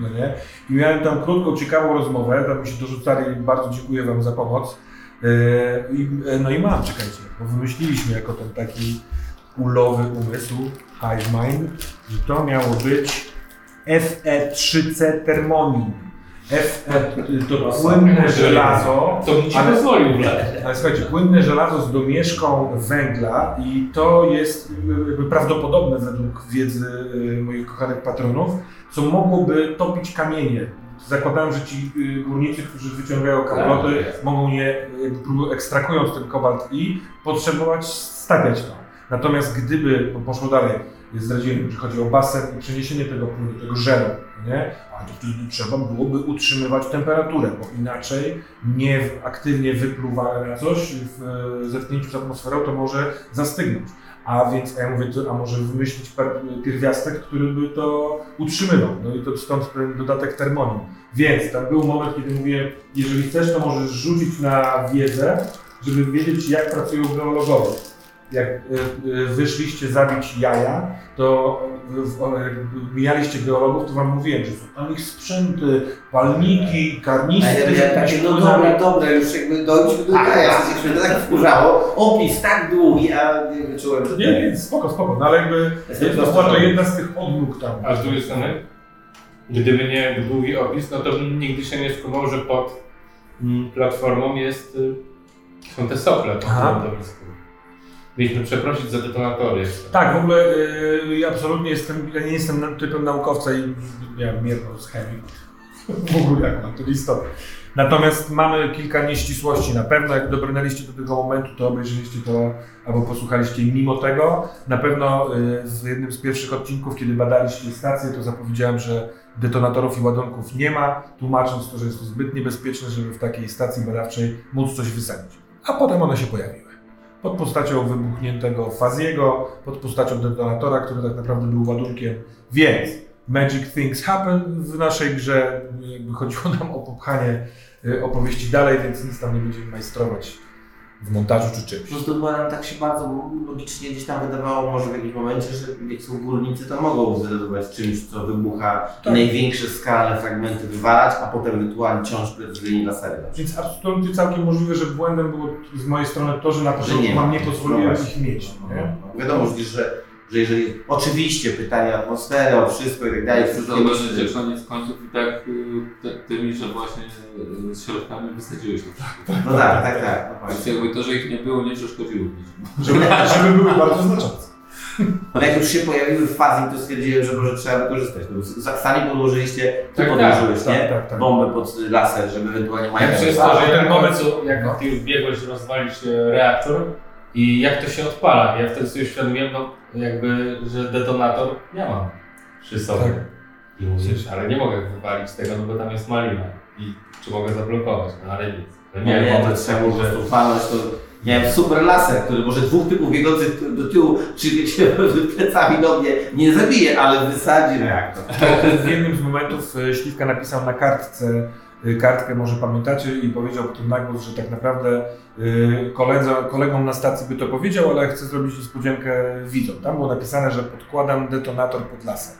No nie? I miałem tam krótką, ciekawą rozmowę, tam mi się dorzucali, bardzo dziękuję Wam za pomoc. E, no i mam, czekajcie, bo wymyśliliśmy jako ten taki ulowy umysł, hive mind, że to miało być FE3C Thermonium. Fe to płynne żelazo, To bym ci Ale- pozwolił ogóle. ale słuchajcie, płynne żelazo z domieszką węgla i to jest jakby prawdopodobne według wiedzy y, moich kochanych patronów, co mogłoby topić kamienie. Zakładałem, że ci y, górnicy, którzy wyciągają kabloty, mogą je, ekstrakując ten kobalt i potrzebować stawiać to. Natomiast gdyby, poszło dalej, zdradziłem, że chodzi o basen i przeniesienie tego płynu, tego żelu, nie? A to wtedy trzeba byłoby utrzymywać temperaturę, bo inaczej nie aktywnie wypluwa coś w e, zetknięciu z atmosferą, to może zastygnąć. A więc ja mówię, a może wymyślić pierwiastek, który by to utrzymywał. No i to stąd ten dodatek termonium. Więc tam był moment, kiedy mówię, jeżeli chcesz, to możesz rzucić na wiedzę, żeby wiedzieć, jak pracują geologowie. Jak y, y, wyszliście zabić jaja, to mijaliście geologów, to wam mówiłem, że są tam ich sprzęty, palniki, A karnistry, ja takie, no dobra, dobra, już jakby dojdźmy do kraja, się mnie to tak wkurzało. Opis tak długi, a nie wyczułem, że Nie, nie, spoko, spoko, no ale jakby to to jedna z tych odnóg tam. A z drugiej strony, gdyby nie długi opis, no to bym nigdy się nie skumał, że pod mm, platformą jest, y, są te sople Aha. Mieliśmy przeprosić za detonatory. Tak, w ogóle y, ja absolutnie jestem, ja nie jestem typem naukowca i miałem mierną z chemii. [laughs] W ogóle jak istotne. Natomiast mamy kilka nieścisłości na pewno. Jak dobrnęliście do tego momentu, to obejrzeliście to albo posłuchaliście mimo tego. Na pewno y, w jednym z pierwszych odcinków, kiedy badaliście stację, to zapowiedziałem, że detonatorów i ładunków nie ma, tłumacząc to, że jest to zbyt niebezpieczne, żeby w takiej stacji badawczej móc coś wysadzić. A potem one się pojawiły. Pod postacią wybuchniętego Faziego, pod postacią detonatora, który tak naprawdę był ładunkiem. Więc Magic Things Happen w naszej grze. Jakby chodziło nam o popchanie y, opowieści dalej, więc nic tam nie będziemy majstrować w montażu czy Po czymś. prostu bo nam tak się bardzo logicznie gdzieś tam wydawało może w jakimś momencie, że jak są górnicy, to mogą zdecydować czymś, co wybucha Tak. największe skalne fragmenty wywalać, a potem ewentualnie ciąż precyzyjnie lasery. Więc absolutnie całkiem możliwe, że błędem było z mojej strony to, że na początku nie ma. wam nie pozwoliłem No ich mieć. Nie? Wiadomo że, że, że jeżeli oczywiście pytanie o atmosferę, o wszystko i tak dalej, że koniec końców i tak y, tymi, że właśnie y, z środkami wysadziłeś to. No tak, tak, tak. No Więc właśnie. jakby to, że ich nie było, nie przeszkodziło. [laughs] Żeby, żeby były bardzo znaczące. Ale jak już się pojawiły w fazie, to stwierdziłem, że może trzeba wykorzystać. No, sami podłożyliście, ty Tak, podłożyłeś, tak, nie? tak, tak. Bombę pod laser, żeby ewentualnie Ja mają przez A, to, że ten moment- moment, jak no. ty biegłeś rozwalić e, reaktor i jak to się odpala. Ja wtedy sobie uświadomiłem, no jakby, że detonator ja mam przy sobie. Tak. I mówisz, ale nie mogę wypalić tego, no bo tam jest malina. I czy mogę zablokować, no ale nic. No Nie, nie, to trzeba po że- prostu palnąć, to miałem super laser, który może dwóch typów biegących do tyłu, czy wiecie, [laughs] plecami do mnie nie zabije, ale wysadzi reaktor. W jednym z momentów e, Śliwka napisał na kartce, kartkę może pamiętacie i powiedział potem na głos, że tak naprawdę e, koledza, kolegom na stacji by to powiedział, ale chce zrobić niespodziankę widzom. Tam było napisane, że podkładam detonator pod laser.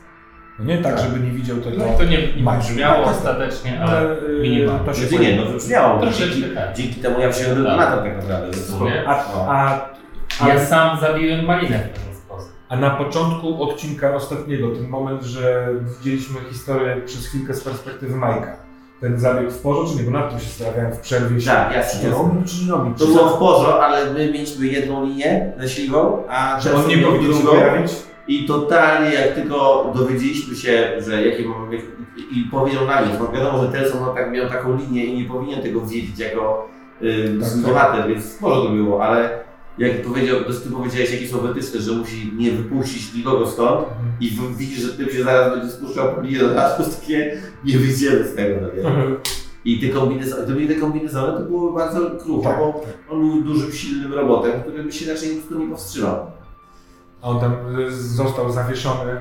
No nie tak, Tak. żeby nie widział tego. No to nie, nie brzmiało Tak, tak. ostatecznie, ale ale minimalnie. to się Znaczy nie, no wybrzmiało, bo Troszeczkę dzięki, tak. dzięki temu ja wziąłem detonator tak naprawdę. sumie. A, a, ja a, sam zabiłem malinę w ten sposób. A na początku odcinka ostatniego, ten moment, że widzieliśmy historię przez chwilkę z perspektywy Majka. Ten zabieg w porze, czy nie? Bo nad tym się zastanawiałem w przerwie. Tak, czy jasne, to jasne. robi, czy nie robi? To Czy było w porze, ale my mieliśmy jedną linię myśliwą, a Że on nie powinien się pojawić? I totalnie jak tylko dowiedzieliśmy się, że jakie mamy i, powiedział na mnie, bo wiadomo, że Telson tak, miał taką linię i nie powinien tego wiedzieć jako y, Tak, bohater, więc sporo to było, ale jak powiedział, ty powiedziałeś jakie są wytyczne, że musi nie wypuścić nikogo stąd i widzisz, że tym się zaraz będzie spuszczał po to jest takie nie wyjdziemy z tego, no nie? Mhm. I te kombinezony, to, były te kombinezony to były bardzo kruche, Tak, bo on był dużym, silnym robotem, który by się raczej tu nie powstrzymał. A on tam y, został zawieszony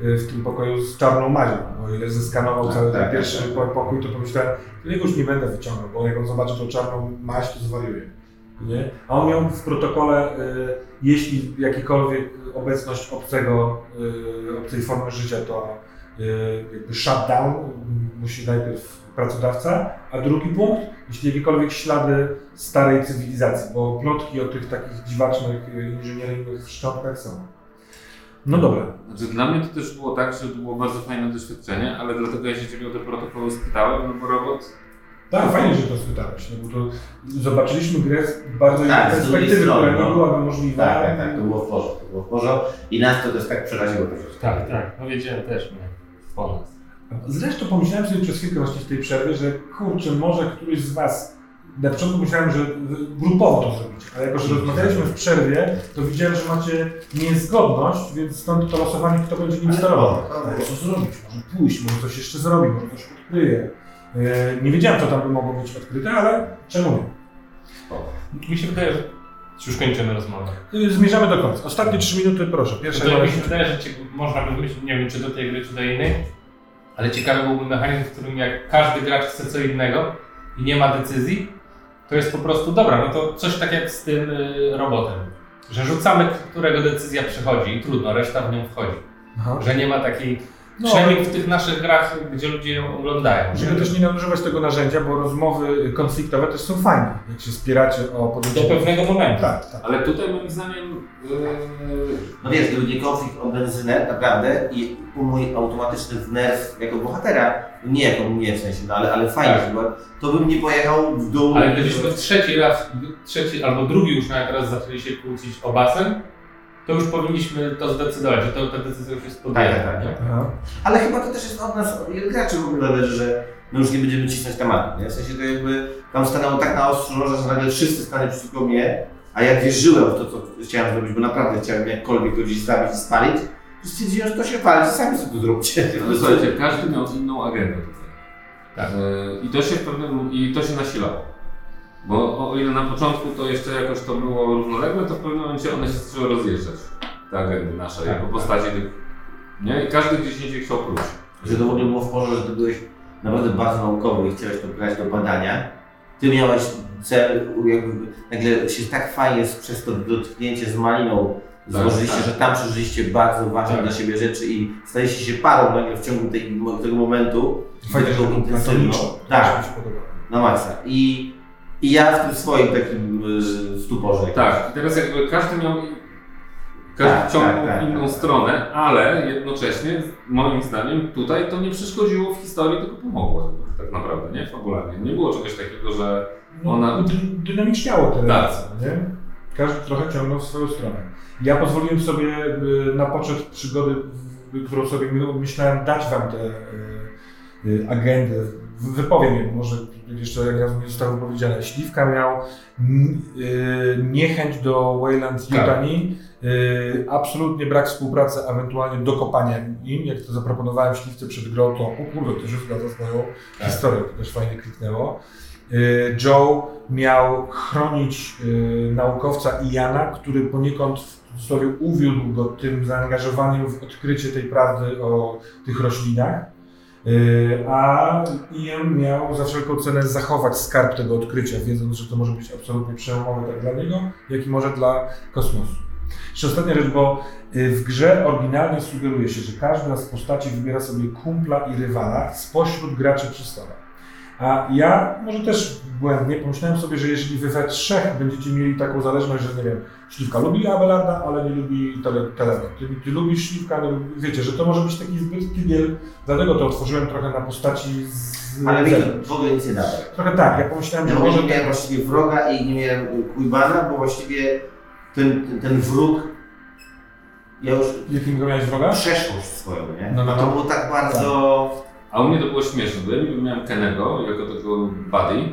y, w tym pokoju z czarną mazią. O ile zeskanował Tak, cały ten tak, pierwszy tak. po- pokój, to pomyślałem, jego już nie będę wyciągał, bo jak on zobaczy tą czarną maź, to zwariuje. Nie? A on miał w protokole, y, jeśli jakikolwiek obecność obcego, y, obcej formy życia, to y, jakby shutdown musi najpierw pracodawca, a drugi punkt, jeśli jakiekolwiek ślady starej cywilizacji, bo plotki o tych takich dziwacznych y, inżynieryjnych szczątkach są. No dobra. Znaczy, dla mnie to też było tak, że to było bardzo fajne doświadczenie, ale dlatego ja się ciebie o te protokoły spytałem, no bo robot Tak, fajnie, że to spytałeś, no bo to zobaczyliśmy grę z bardzo Tak, innej perspektywy, strony, która nie no. byłaby możliwa. Tak, tak, tak, to było w porządku, to było w porządku i nas to też tak przeraziło. Tak, tak. Powiedziałem też mnie. Po nas. Zresztą pomyślałem sobie przez chwilkę właśnie w tej przerwie, że kurczę, może któryś z Was, na początku myślałem, że grupowo to zrobić, ale jako, że rozmawialiśmy w przerwie, to widziałem, że macie niezgodność, więc stąd to losowanie, kto będzie nim sterował. Co zrobić? Może pójść, może coś jeszcze zrobi, może coś odkryje. E, Nie wiedziałem, co tam by mogło być odkryte, ale czemu nie? Mi się wydaje, że już kończymy rozmowę. Y, Zmierzamy do końca. Ostatnie trzy minuty, proszę. Pierwsza To mi się wydaje, że można by wymyślić, nie wiem czy do tej gry, czy do innej, ale ciekawy byłby mechanizm, w którym jak każdy gracz chce co innego i nie ma decyzji, to jest po prostu dobra, no to coś tak jak z tym y, robotem. Że rzucamy, którego decyzja przychodzi i trudno, reszta w nią wchodzi. Aha. Że nie ma takiej, No, przynajmniej w tych naszych grach, gdzie ludzie ją oglądają. Żeby też nie nadużywać tego narzędzia, bo rozmowy konfliktowe też są fajne, jak się spieracie o Do podejście. pewnego momentu. Tak, tak. Ale tutaj moim zdaniem yy, No wiesz, gdyby nie konflikt o benzynę, naprawdę, i mój automatyczny wnerw jako bohatera, nie jako mnie w sensie, no ale, ale fajnie, Tak. chyba, to bym nie pojechał w dół. Ale gdybyśmy trzeci raz, trzeci albo drugi już nawet raz zaczęli się kłócić o basen, to już powinniśmy to zdecydować, że to, ta decyzja już jest podjęta. Tak, tak, tak, nie? Aha. Ale chyba to też jest od nas, od graczy w ogóle zależy, że my już nie będziemy cisnąć tematu, nie? W sensie to jakby tam stanęło tak na ostrzu że nagle wszyscy stali przeciwko mnie, a ja wierzyłem w to, co chciałem zrobić, bo naprawdę chciałem jakkolwiek go gdzieś stawić i spalić, to stwierdziłem, że to się pali, sami sobie to zróbcie. ale słuchajcie, każdy miał inną agendę tutaj. Tak. Yy, I to się w pewnym, i to się nasilało. Bo o, ile na początku to jeszcze jakoś to było równolegle, to w pewnym momencie one się zaczęły rozjeżdżać. Te agendy nasze, Tak, jako tak. postaci tych. Nie? I każdy gdzieś indziej chciał pluć. Że to w ogóle było w porze, że ty byłeś naprawdę bardzo naukowy i chciałeś to brać do badania. Ty miałeś cel, jakby nagle się tak fajnie przez to dotknięcie z Maliną złożyliście, tak. że tam przeżyliście bardzo ważne Tak. dla siebie rzeczy i staliście się parą nagle w ciągu tej, tego momentu. Fajnie, że to platoniczne. Tak, mi się podoba. na maksa. I, I ja w tym swoim takim y, stuporze. Tak, i teraz jakby każdy miał. Każdy Tak, ciągnął tak, tak, w inną tak. stronę, ale jednocześnie, moim zdaniem, tutaj to nie przeszkodziło w historii, tylko pomogło tak naprawdę, nie? Fabularnie. Nie było czegoś takiego, że No, Ona- dy, dynamiczniało te Tak. relacje, nie? Każdy trochę ciągnął w swoją stronę. Ja pozwoliłem sobie y, na poczet przygody, którą sobie my- myślałem dać wam te y, agendy. Wypowiem je, może jeszcze jak razu nie zostało powiedziane. Śliwka miał y, niechęć do Wayland Tak. Yutani, y, absolutnie brak współpracy, ewentualnie dokopania im. Jak to zaproponowałem Śliwce przed grą, to o kurde, to się zgadza z moją Tak. historią, to też fajnie kliknęło. Y, Joe miał chronić naukowca Iana, który poniekąd w cudzysłowie uwiódł go tym zaangażowaniem w odkrycie tej prawdy o tych roślinach. Y, A Ian miał za wszelką cenę zachować skarb tego odkrycia, wiedząc, że to może być absolutnie przełomowe tak dla niego, jak i może dla kosmosu. Jeszcze ostatnia rzecz, bo y, w grze oryginalnie sugeruje się, że każda z postaci wybiera sobie kumpla i rywala spośród graczy przy stole. A ja może też błędnie pomyślałem sobie, że jeżeli wy we trzech będziecie mieli taką zależność, że nie wiem, Śliwka lubi Abelarda, ale nie lubi tele, Telego. Ty, ty lubisz Śliwka, ale wiecie, że to może być taki zbyt tygiel, dlatego to otworzyłem trochę na postaci z Ale mi to w ogóle nic nie dało. Trochę tak, ja pomyślałem, Ja że może nie miałem właściwie wroga i nie miałem Kujbana, bo właściwie ten, ten, ten wróg, ja już jakim go miałeś wroga? przeszłość swoją, nie? No, no, To no. było tak bardzo... A u mnie to było śmieszne, bo miałem Kenego jako takiego buddy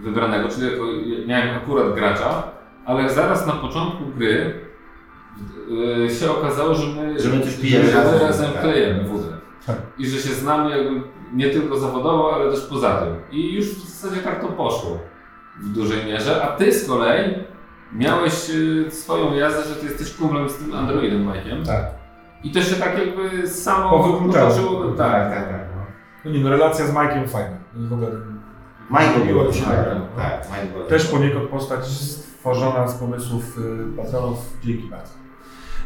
wybranego, czyli jako, miałem akurat gracza, ale zaraz na początku gry yy, się okazało, że my, Że my coś pijemy że razem, razem tak. klejemy wódę. Tak. I że się znamy jakby nie tylko zawodowo, ale też poza tym. I już w zasadzie tak to poszło w dużej mierze. A ty z kolei miałeś yy, swoją jazdę, że ty jesteś kumplem z tym Androidem Mike'iem. Tak. I to się tak jakby samo Powykluczało. potoczyło. Tak, tak, tak. no. No nie, no relacja z Mike'iem fajna. W ogóle Michael się tak, tak. tak, też poniekąd postać stworzona z pomysłów y, patronów. Dzięki bardzo.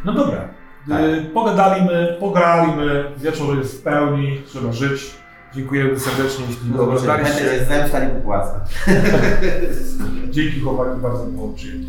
No dobra. Tak. Y, pogadaliśmy, pograliśmy, wieczór jest w pełni, trzeba żyć. Dziękujemy serdecznie, jeśli No, oglądaliście. Peter jest zemsta, nie popłaca. [laughs] Dzięki chłopaki, bardzo było przyjemnie.